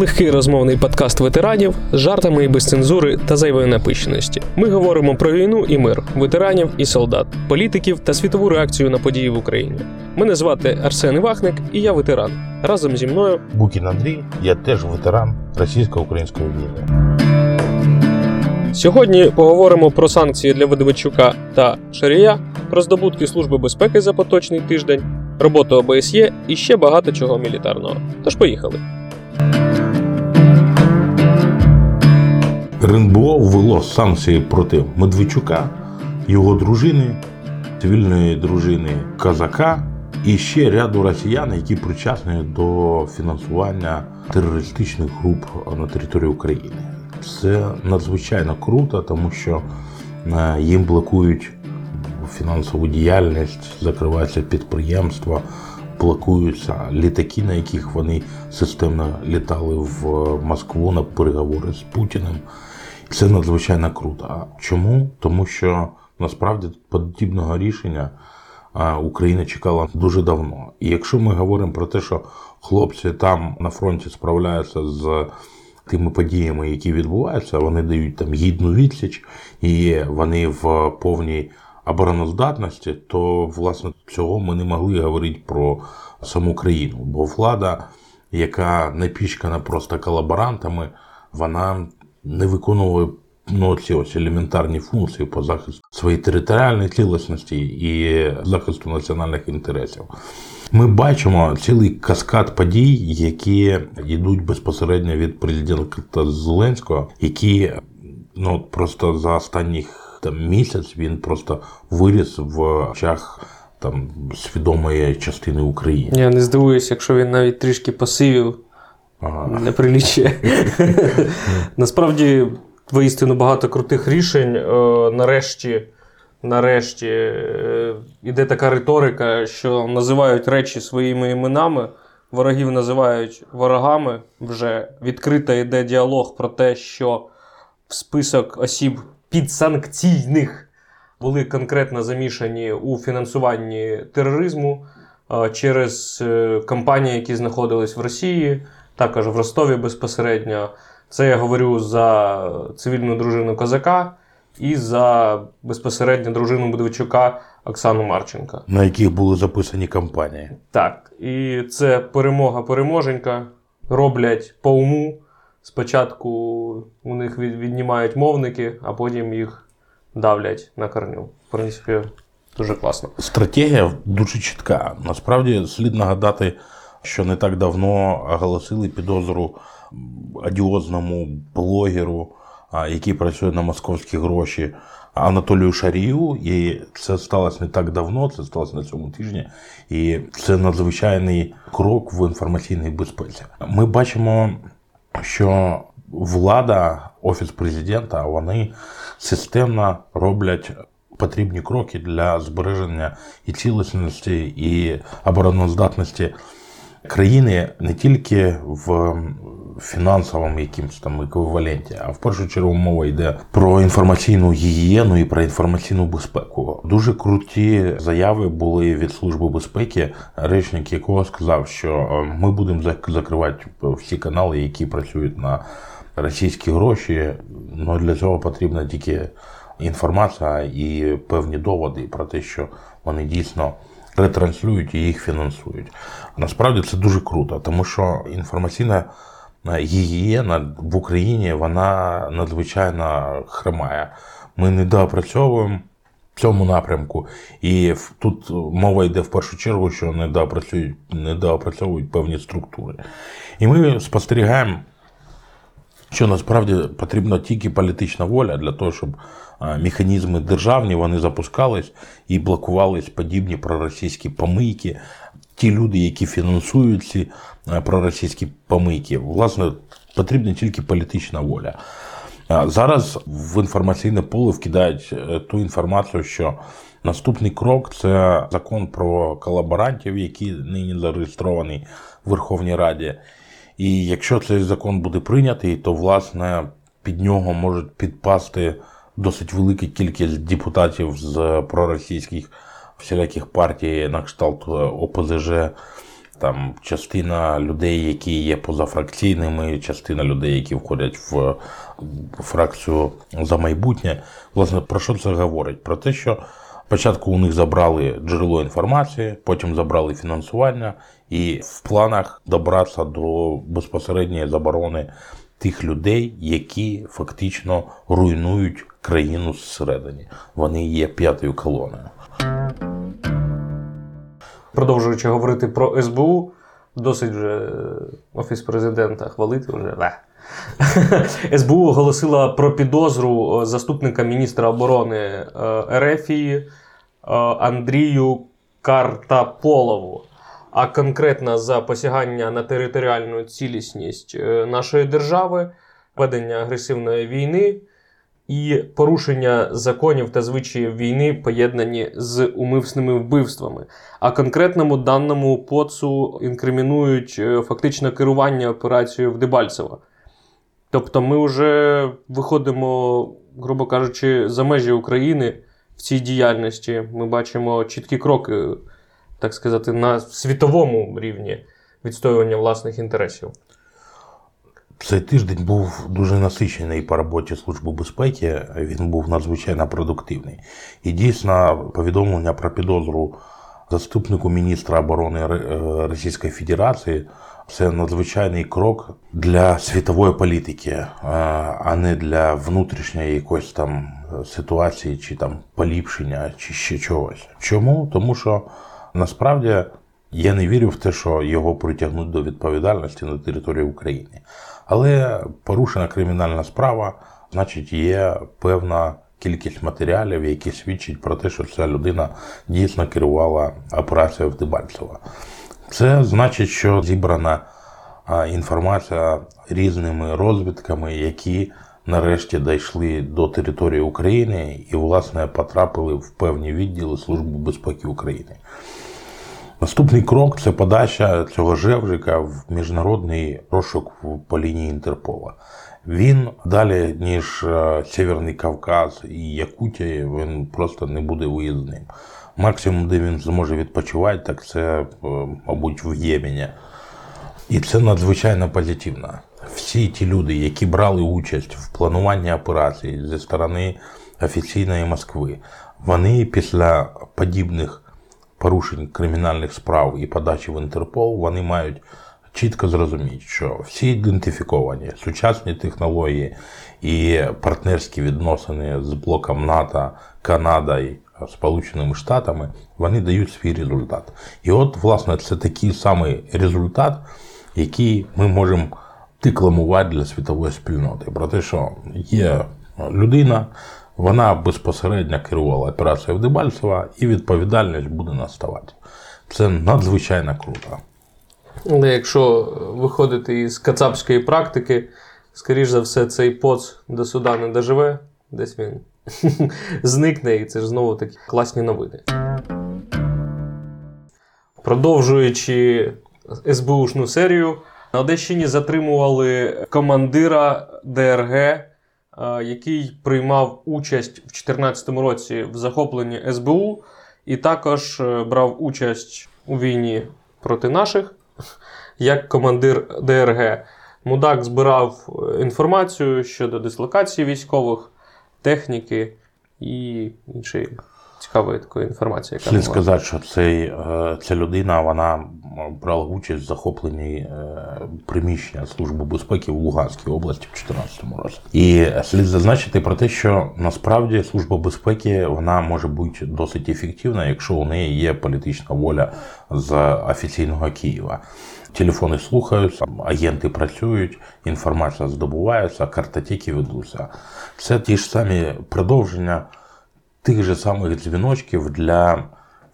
легкий розмовний подкаст ветеранів з жартами і без цензури та зайвої напищеності. Ми говоримо про війну і мир, ветеранів і солдат, політиків та світову реакцію на події в Україні. Мене звати Арсен Івахник, і я ветеран. Разом зі мною Букін Андрій, я теж ветеран російсько-української війни. Сьогодні поговоримо про санкції для Видовичука та Шарія, про здобутки Служби безпеки за поточний тиждень, роботу ОБСЄ і ще багато чого мілітарного. Тож поїхали. РНБО ввело санкції проти Медведчука, його дружини, цивільної дружини Казака і ще ряду росіян, які причасні до фінансування терористичних груп на території України. Це надзвичайно круто, тому що е, їм блокують фінансову діяльність, закриваються підприємства, блокуються літаки, на яких вони системно літали в Москву на переговори з Путіним. Це надзвичайно круто. Чому? Тому що насправді подібного рішення Україна чекала дуже давно. І якщо ми говоримо про те, що хлопці там на фронті справляються з тими подіями, які відбуваються, вони дають там гідну відсіч, і вони в повній обороноздатності, то власне цього ми не могли говорити про саму країну. Бо влада, яка напічкана просто колаборантами, вона не виконувала ну, ці ось елементарні функції по захисту своєї територіальної цілісності і захисту національних інтересів. Ми бачимо цілий каскад подій, які йдуть безпосередньо від президента Зеленського, які ну просто за останніх там місяць він просто виріс в очах там свідомої частини України. Я не здивуюся, якщо він навіть трішки посивів. Ага. Не прилічує. Насправді, воістину багато крутих рішень. Е, Нарешті, нарешті е, іде така риторика, що називають речі своїми іменами. Ворогів називають ворогами. Вже відкрито йде діалог про те, що в список осіб підсанкційних були конкретно замішані у фінансуванні тероризму е, через компанії, які знаходились в Росії, також в Ростові безпосередньо. Це я говорю за цивільну дружину козака і за безпосередньо дружину Будовичука Оксану Марченка. на яких були записані кампанії. Так, і це перемога переможенька. Роблять по уму. Спочатку у них віднімають мовники, а потім їх давлять на корню. В принципі, дуже класно. Стратегія дуже чітка. Насправді слід нагадати, що не так давно оголосили підозру одіозному блогеру, який працює на московські гроші. Анатолію Шарію, і це сталося не так давно, це сталося на цьому тижні, і це надзвичайний крок в інформаційній безпеці. Ми бачимо, що влада, офіс президента, вони системно роблять потрібні кроки для збереження і цілісності, і обороноздатності країни не тільки в фінансовому якимось там еквіваленті, а в першу чергу мова йде про інформаційну гігієну і про інформаційну безпеку. Дуже круті заяви були від служби безпеки, речник якого сказав, що е, ми будемо зак- закривати всі канали, які працюють на російські гроші. Ну для цього потрібна тільки інформація і певні доводи про те, що вони дійсно ретранслюють і їх фінансують. А Насправді це дуже круто, тому що інформаційна е, гігієна в Україні вона надзвичайно хромає. Ми недоопрацьовуємо в цьому напрямку, і тут мова йде в першу чергу, що недоопрацюють, недоопрацьовують певні структури. І ми спостерігаємо що насправді потрібна тільки політична воля для того, щоб механізми державні вони запускались і блокувались подібні проросійські помийки. Ті люди, які фінансують ці проросійські помийки, власне, потрібна тільки політична воля. Зараз в інформаційне поле вкидають е, ту інформацію, що наступний крок це закон про колаборантів, який нині зареєстрований в Верховній Раді. І якщо цей закон буде прийнятий, то власне під нього можуть підпасти досить велика кількість депутатів з проросійських всіляких партій на кшталт е, ОПЗЖ там частина людей, які є позафракційними, частина людей, які входять в фракцію за майбутнє. Власне, про що це говорить? Про те, що спочатку у них забрали джерело інформації, потім забрали фінансування, і в планах добратися до безпосередньої заборони тих людей, які фактично руйнують країну зсередині. Вони є п'ятою колоною. Продовжуючи говорити про СБУ, досить вже е, Офіс президента хвалити вже. СБУ оголосила про підозру е, заступника міністра оборони е, е, Андрію Картаполову. А конкретно за посягання на територіальну цілісність е, нашої держави, ведення агресивної війни і порушення законів та звичаїв війни, поєднані з умисними вбивствами. А конкретному даному поцу інкримінують е, фактично керування операцією в Дебальцево. Тобто ми вже виходимо, грубо кажучи, за межі України в цій діяльності. Ми бачимо чіткі кроки, так сказати, на світовому рівні відстоювання власних інтересів. Цей тиждень був дуже насичений по роботі Служби безпеки. Він був надзвичайно продуктивний. І дійсно, повідомлення про підозру заступнику міністра оборони е, Російської Федерації це надзвичайний крок для світової політики, е, а не для внутрішньої якоїсь там ситуації, чи там поліпшення, чи ще чогось. Чому? Тому що насправді я не вірю в те, що його притягнуть до відповідальності на території України. Але порушена кримінальна справа, значить, є певна кількість матеріалів, які свідчать про те, що ця людина дійсно керувала операцією в Дебальцево. Це значить, що зібрана інформація різними розвідками, які нарешті дійшли до території України і, власне, потрапили в певні відділи Служби безпеки України. Наступний крок це подача цього жевжика в міжнародний розшук по лінії Інтерпола. Він далі, ніж е, Северний Кавказ і Якутія, він просто не буде виїзним. Максимум, де він зможе відпочивати, так це, е, мабуть, в Ємені. І це надзвичайно позитивно. Всі ті люди, які брали участь в плануванні операції зі сторони офіційної Москви, вони після подібних порушень кримінальних справ і подачі в Інтерпол, вони мають чітко зрозуміти, що всі ідентифіковані сучасні технології і партнерські відносини з блоком НАТО, Канадою, Сполученими Штатами, вони дають свій результат. І от, власне, це такий самий результат, який ми можемо декламувати для світової спільноти. Про те, що є людина, вона безпосередньо керувала операцією в Дебальцево, і відповідальність буде наставати. Це надзвичайно круто. Але якщо виходити із кацапської практики, скоріш за все, цей поц до суда не доживе, десь він зникне, і це ж знову такі класні новини. Продовжуючи СБУшну серію, на Одещині затримували командира ДРГ, е, який приймав участь в 2014 році в захопленні СБУ, і також е, брав участь у війні проти наших як командир ДРГ. Мудак збирав е, інформацію щодо дислокації військових, техніки і іншої цікавої такої інформації. Яка Слід сказати, що цей, е, ця людина вона брала участь в захопленні е, приміщення Служби безпеки в Луганській області в 2014 році. І слід зазначити про те, що насправді Служба безпеки вона може бути досить ефективна, якщо у неї є політична воля з офіційного Києва. Телефони слухаються, агенти працюють, інформація здобувається, картотеки ведуться. Це ті ж самі продовження тих же самих дзвіночків для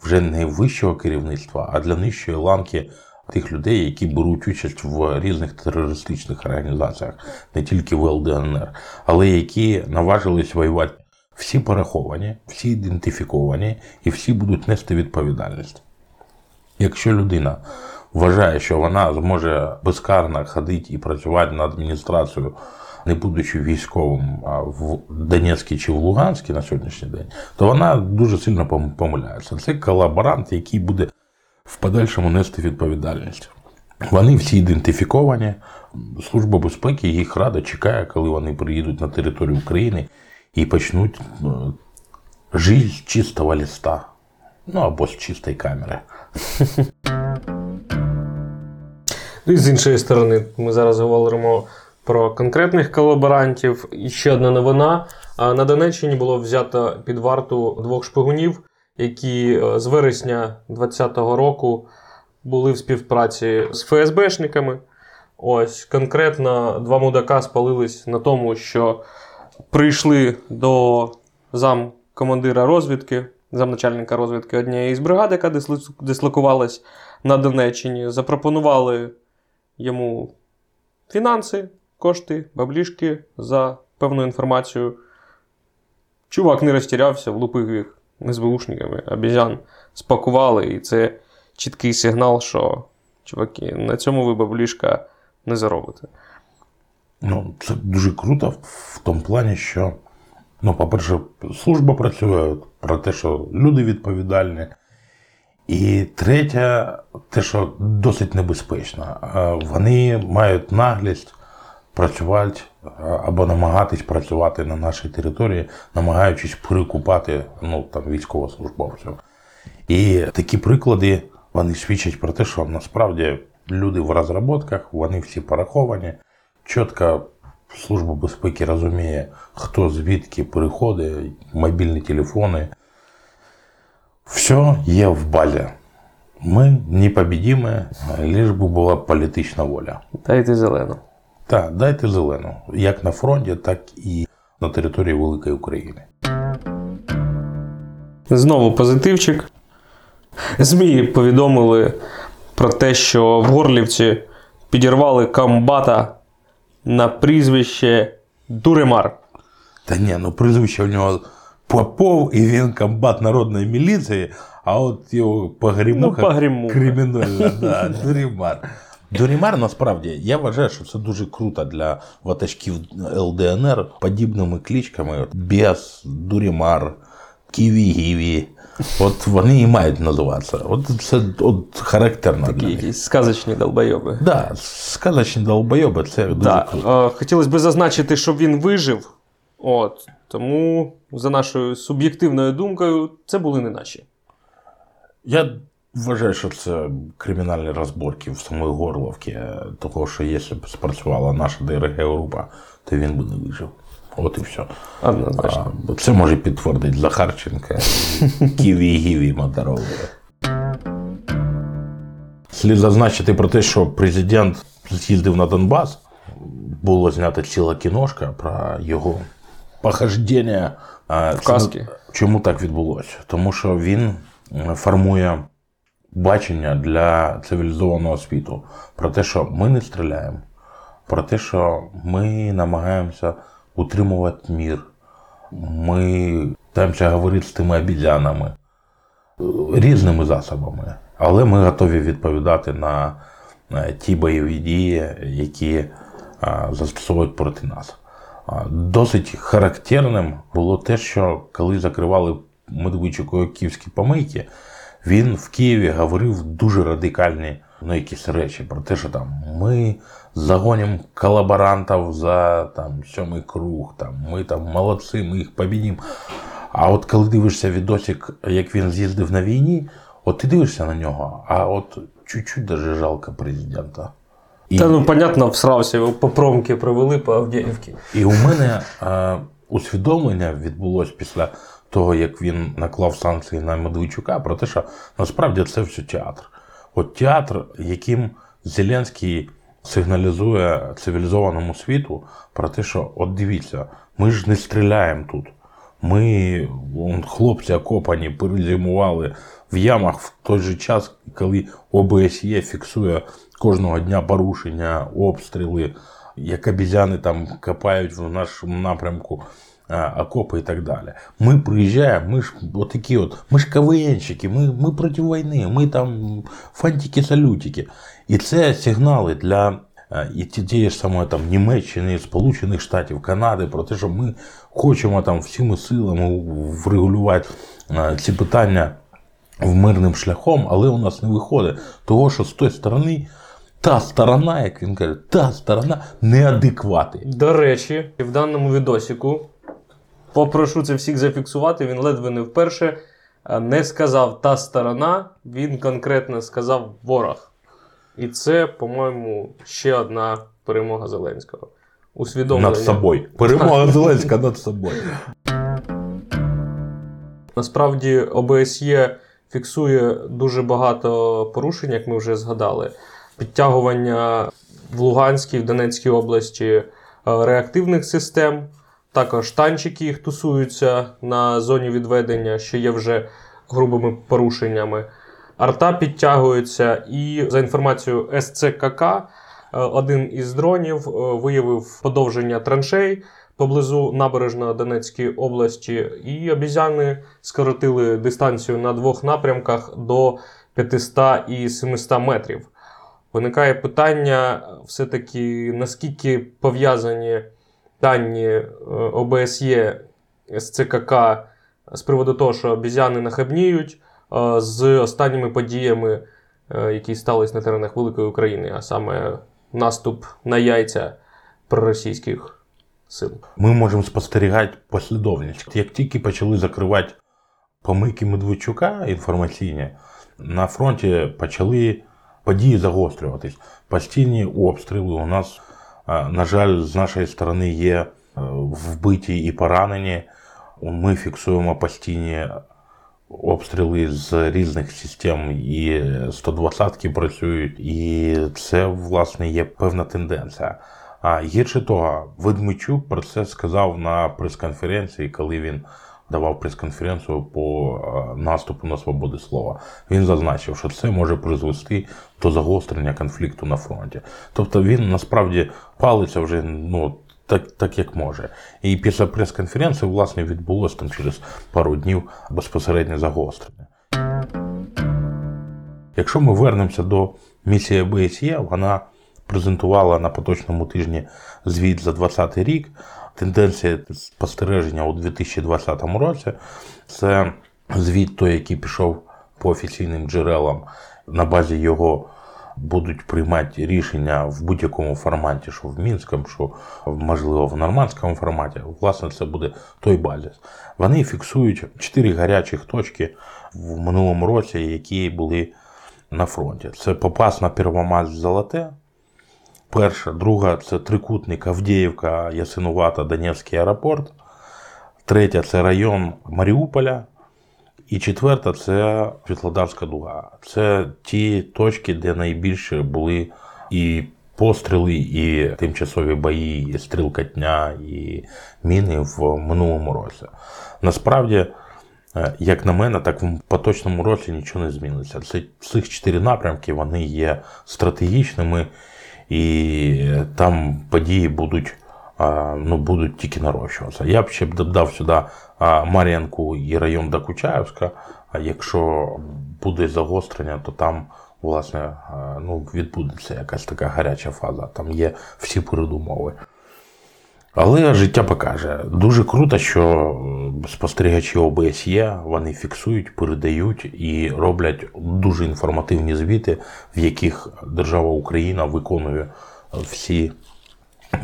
вже не вищого керівництва, а для нижчої ланки тих людей, які беруть участь в різних терористичних організаціях, не тільки в ЛДНР, але які наважились воювати. Всі пораховані, всі ідентифіковані і всі будуть нести відповідальність. Якщо людина вважає, що вона зможе безкарно ходити і працювати на адміністрацію, не будучи військовим в Донецькій чи в Луганській на сьогоднішній день, то вона дуже сильно помиляється. Це колаборант, який буде в подальшому нести відповідальність. Вони всі ідентифіковані. Служба безпеки їх рада чекає, коли вони приїдуть на територію України і почнуть е, жити з чистого листа. Ну або з чистої камери. Ну і з іншої сторони, ми зараз говоримо про конкретних колаборантів. І ще одна новина. На Донеччині було взято під варту двох шпигунів, які е, з вересня 2020 року були в співпраці з ФСБшниками. Ось конкретно два мудака спалились на тому, що прийшли до зам командира розвідки, замначальника розвідки однієї з бригад, яка дисло- дислокувалась на Донеччині, запропонували йому фінанси, кошти, баблішки за певну інформацію. Чувак не розтірявся, влупив їх СБУшниками, обізян спакували, і це чіткий сигнал, що чуваки, на цьому ви баблішка не заробите. Ну, це дуже круто в тому плані, що, ну, по-перше, служба працює про те, що люди відповідальні. І третє, те, що досить небезпечно. Е, Вони мають наглість працювати або намагатись працювати на нашій території, намагаючись перекупати ну, там, військовослужбовців. І такі приклади вони свідчать про те, що насправді люди в розробках, вони всі пораховані. Чітко Служба безпеки розуміє, хто звідки переходить, мобільні телефони. Все є в базі. Ми непобідімі, лиш би була політична воля. Дайте зелену. Так, дайте зелену, як на фронті, так і на території Великої України. Знову позитивчик. ЗМІ повідомили про те, що в Горлівці підірвали комбата на прізвище Дуремар. Та ні, ну прізвище у нього Попов, і він комбат народної міліції, а от його погрімуха Ну, погрімуха. кримінальна, да, Дурімар. Дурімар насправді я вважаю, що це дуже круто для ватажків ЛДНР подібними кличками. Бес, Дурімар, Ківі-Гіві. От вони і мають називатися. От це от характерно Такі для них. якісь сказочні долбойоби. Да, сказочні долбойоби це дуже Так, круто. хотілося б зазначити, щоб він вижив. От, тому, за нашою суб'єктивною думкою, це були не наші. Я вважаю, що це кримінальні розборки в самої Горловці, того, що якщо б спрацювала наша ДРГ група, то він би не вижив. От і все. Однозначно. А, це може підтвердити Захарченка, Ківі Гіві Моторові. Слід зазначити про те, що президент з'їздив на Донбас. Було знято ціла кіношка про його похождення. В каски. Чому так відбулося? Тому що він е, формує бачення для цивілізованого світу про те, що ми не стріляємо, про те, що ми намагаємося утримувати мір. Ми намагаємося говорити з тими обізянами е, різними засобами, але ми готові відповідати на е, ті бойові дії, які е, застосовують проти нас. Досить характерним було те, що коли закривали Медведчукою київські помийки, він в Києві говорив дуже радикальні ну, якісь речі про те, що там ми загонимо колаборантів за там сьомий круг, там ми там молодці, ми їх побідімо. А от коли дивишся відосик, як він з'їздив на війні, от ти дивишся на нього, а от чуть-чуть даже жалко президента. І, Та ну, понятно, всрався, його по промки провели по Авдіївці. і у мене е, усвідомлення відбулось після того, як він наклав санкції на Медведчука, про те, що насправді це все театр. От театр, яким Зеленський сигналізує цивілізованому світу про те, що от дивіться, ми ж не стріляємо тут. Ми, вон, хлопці окопані, перезимували в ямах в той же час, коли ОБСЄ фіксує кожного дня порушення, обстріли, як обізяни там копають в нашому напрямку а, окопи і так далі. Ми приїжджаємо, ми ж отакі от, ми ж КВНщики, ми, ми проти війни, ми там фантики-салютики. І це сигнали для і тієї ж самої там Німеччини, Сполучених Штатів, Канади про те, що ми хочемо там всіми силами врегулювати ці питання в мирним шляхом, але у нас не виходить. Того, що з тої сторони, та сторона, як він каже, та сторона неадеквати. До речі, в даному відосіку попрошу це всіх зафіксувати. Він ледве не вперше не сказав та сторона, він конкретно сказав ворог. І це, по-моєму, ще одна перемога Зеленського. Усвідомлення. Над собою. Перемога Зеленська над собою. Насправді ОБСЄ фіксує дуже багато порушень, як ми вже згадали. Підтягування в Луганській, в Донецькій області е, реактивних систем, також танчики їх тусуються на зоні відведення, що є вже грубими порушеннями. Арта підтягується, і за інформацією СЦКК, е, один із дронів е, виявив подовження траншей поблизу набережної Донецької області, і обізяни скоротили дистанцію на двох напрямках до 500 і 700 метрів. Виникає питання, все-таки наскільки пов'язані дані е, ОБСЄ з ЦКК з приводу того, що обізяни нахабніють е, з останніми подіями, е, які сталися на теренах Великої України, а саме наступ на яйця проросійських сил. Ми можемо спостерігати послідовність. Як тільки почали закривати помийки Медведчука інформаційні, на фронті почали події загострюватись. Постійні обстріли у нас, на жаль, з нашої сторони є е, вбиті і поранені. Ми фіксуємо постійні обстріли з різних систем, і 120-ки працюють, і це, власне, є певна тенденція. А гірше того, Ведмичук про це сказав на прес-конференції, коли він давав прес-конференцію по е, наступу на свободу слова. Він зазначив, що це може призвести до загострення конфлікту на фронті. Тобто він насправді палиться вже ну, так, так як може. І після прес-конференції, власне, відбулося там через пару днів безпосереднє загострення. Якщо ми вернемося до місії ОБСЄ, вона презентувала на поточному тижні звіт за 2020 рік. Тенденція спостереження у 2020 році це звіт той, який пішов по офіційним джерелам. На базі його будуть приймати рішення в будь-якому форматі, що в Мінському, що можливо в нормандському форматі. Власне, це буде той базис. Вони фіксують чотири гарячих точки в минулому році, які були на фронті. Це Попасна, Первомаз, Золоте. Перша, друга це трикутник Авдіївка, Ясинувата, Донецький аеропорт. Третя це район Маріуполя. І четверта це Світлодарська дуга. Це ті точки, де найбільше були і постріли, і тимчасові бої, і стрілкатня, і міни в минулому році. Насправді, е, як на мене, так в поточному році нічого не зміниться. Це цих чотири напрямки вони є стратегічними, і там події будуть. Ну, будуть тільки нарощуватися. Я б ще б додав сюди Мар'янку і район Докучаївська. А якщо буде загострення, то там власне ну, відбудеться якась така гаряча фаза. Там є всі передумови. Але життя покаже. Дуже круто, що е, спостерігачі ОБСЄ вони фіксують, передають і роблять дуже інформативні звіти, в яких держава Україна виконує всі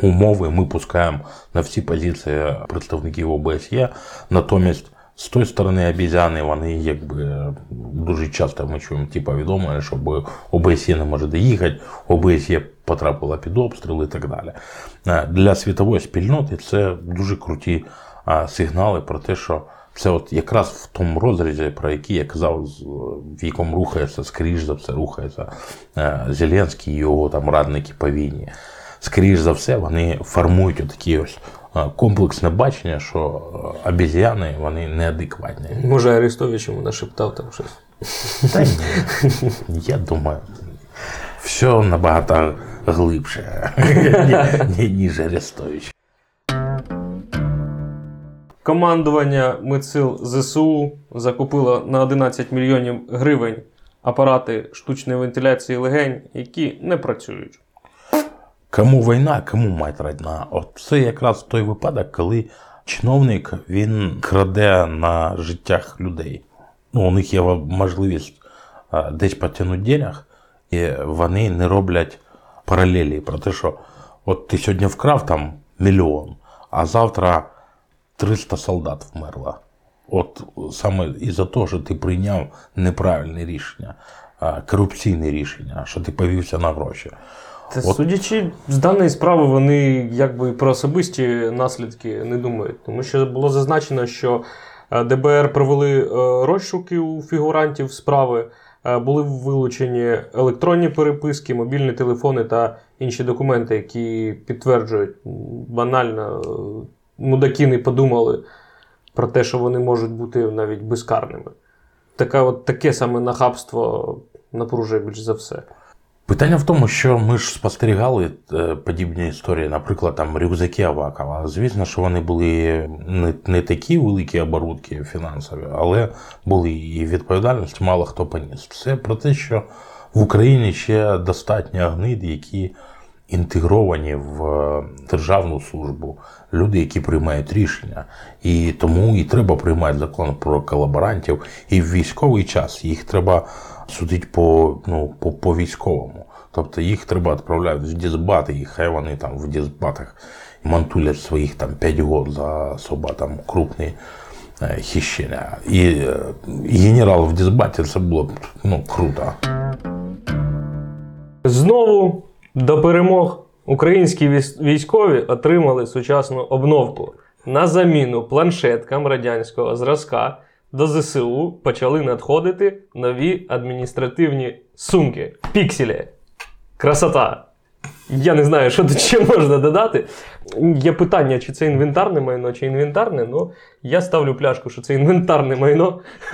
умови. Ми пускаємо на всі позиції представників ОБСЄ. Натомість. З тої сторони обізяни, вони якби дуже часто ми чуємо ті повідомлення, що ОБСЄ не може доїхати, ОБСЄ потрапила під обстріл і так далі. Е, Для світової спільноти це дуже круті сигнали про те, що це от якраз в тому розрізі, про який я казав, в якому рухається, скоріш за все, рухається е, Зеленський і його там радники по війні. Скоріш за все, вони формують отакі ось е, комплексне бачення, що е, обіз'яни вони неадекватні. Може, Арестович йому нашептав там щось. Та ні, я думаю, все набагато глибше, ніж Арестович. Командування Митсил ЗСУ закупило на 11 мільйонів гривень апарати штучної вентиляції легень, які не працюють. Кому війна, кому мать родна. От це якраз той випадок, коли чиновник він краде на життях людей. ну, у них є можливість десь потягнути денег, і вони не роблять паралелі про те, що от ти сьогодні вкрав там мільйон, а завтра 300 солдат вмерло. От саме із-за того, що ти прийняв неправильне рішення, корупційне рішення, що ти повівся на гроші. Та От. судячи з даної справи, вони якби про особисті наслідки не думають. Тому що було зазначено, що е, ДБР провели е, розшуки у фігурантів справи, е, були вилучені електронні переписки, мобільні телефони та інші документи, які підтверджують банально, мудаки не подумали про те, що вони можуть бути навіть безкарними. Така, от, таке саме нахабство напружує більш за все. Питання в тому, що ми ж спостерігали е, подібні історії, наприклад, там рюкзаки Авакова. Звісно, що вони були не, не такі великі оборудки фінансові, але були і відповідальність мало хто поніс. Це про те, що в Україні ще достатньо гнид, які інтегровані в е, державну службу, люди, які приймають рішення. І тому і треба приймати закон про колаборантів. І в військовий час їх треба судити по, ну, по, по військовому. Тобто їх треба відправляти в дізбати, і хай вони там в дізбатах мантулять своїх там 5 років за особо там крупні е. І е, генерал в дізбаті це було б ну, круто. Знову до перемог українські військові отримали сучасну обновку. На заміну планшеткам радянського зразка до ЗСУ почали надходити нові адміністративні сумки. Пікселі. Красота. Я не знаю, що тут ще можна додати. Є питання, чи це інвентарне майно, чи інвентарне. Ну, я ставлю пляшку, що це інвентарне майно.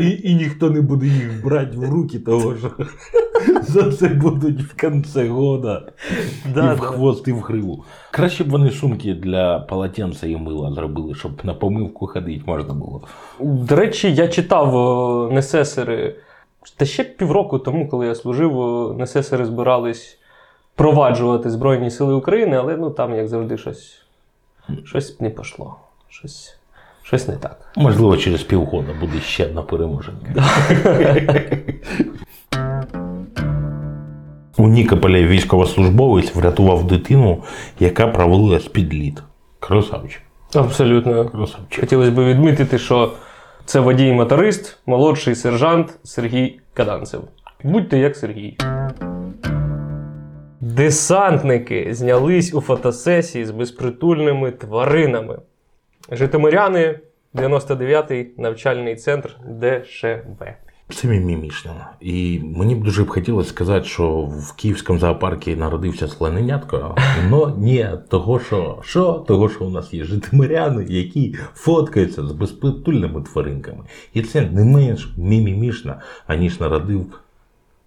І, і ніхто не буде їх брати в руки, того що за це будуть в кінці года. Да, і в хвост, і в гриву. Краще б вони сумки для полотенця і мила зробили, щоб на помивку ходити можна було. До речі, я читав о, несесери. Та ще півроку тому, коли я служив, о, несесери збирались впроваджувати Збройні Сили України, але ну там, як завжди, щось, щось не пішло. Щось, щось не так. Можливо, через півгода буде ще одна переможення. У Нікополі військовослужбовець врятував дитину, яка провалилась під лід. Красавчик. Абсолютно. Красавчик. Хотілося б відмітити, що це водій-моторист, молодший сержант Сергій Каданцев. Будьте як Сергій. Десантники знялись у фотосесії з безпритульними тваринами. Житомиряни, 99-й навчальний центр ДШВ. Це мімімішно. І мені б дуже б хотілося сказати, що в Київському зоопарку народився слоненятко. Но ні, того що, що? Того, що у нас є житомиряни, які фоткаються з безпритульними тваринками. І це не менш мімімішно, аніж народив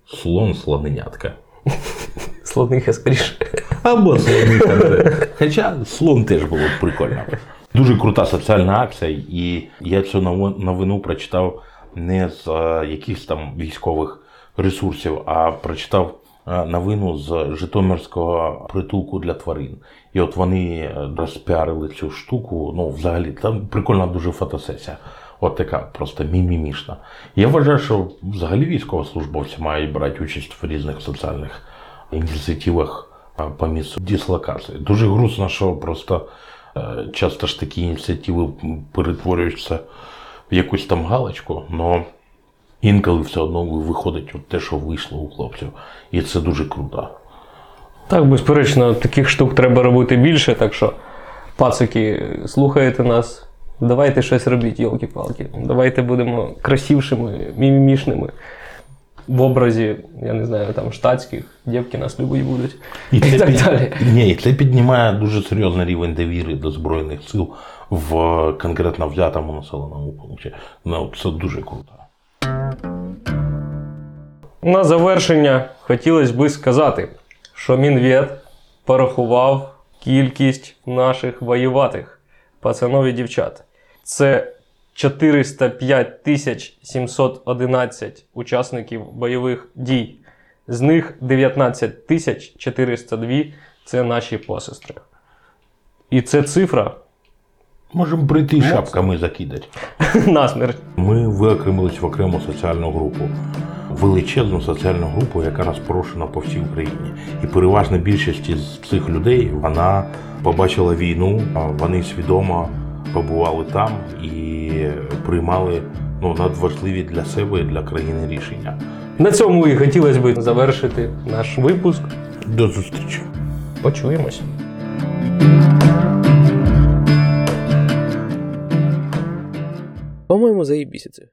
слон слоненятка. Слониха скоріше. Або слониха. вже. Хоча слон теж було б прикольно. Дуже крута соціальна акція, і я цю новину прочитав не з е, якихось там військових ресурсів, а прочитав е, новину з Житомирського притулку для тварин. І от вони е, розпіарили цю штуку. Ну, взагалі, там прикольна дуже фотосесія. От така просто мімімішна. Я вважаю, що взагалі військовослужбовці мають брати участь в різних соціальних ініціативах по місцю дислокації. Дуже грустно, що просто е, часто ж такі ініціативи перетворюються в якусь там галочку, але інколи все одно виходить от те, що вийшло у хлопців. І це дуже круто. Так, безперечно, таких штук треба робити більше, так що, пацики, слухаєте нас, давайте щось робіть, йолки-палки. Давайте будемо красившими, мімімішними. В образі, я не знаю, там штатських, дівки нас любить будуть. І, це так під- далі. Ні, і це піднімає дуже серйозний рівень довіри до Збройних сил в конкретно взятому населеному пункті. Ну, це дуже круто. На завершення хотілося би сказати, що Мінвет порахував кількість наших воюватих пацанов і дівчат. Це 405 тисяч 711 учасників бойових дій. З них 19 тисяч 402 це наші посестри. І це цифра Можемо прийти шапками закидати. Насмерть. Ми виокремились в окрему соціальну групу, величезну соціальну групу, яка розпорошена по всій Україні. І переважна більшість з цих людей вона побачила війну, вони свідомо побували там і приймали ну, надважливі для себе і для країни рішення. На цьому і хотілося б завершити наш випуск. До зустрічі! Почуємось. По-моєму, заїбісяться.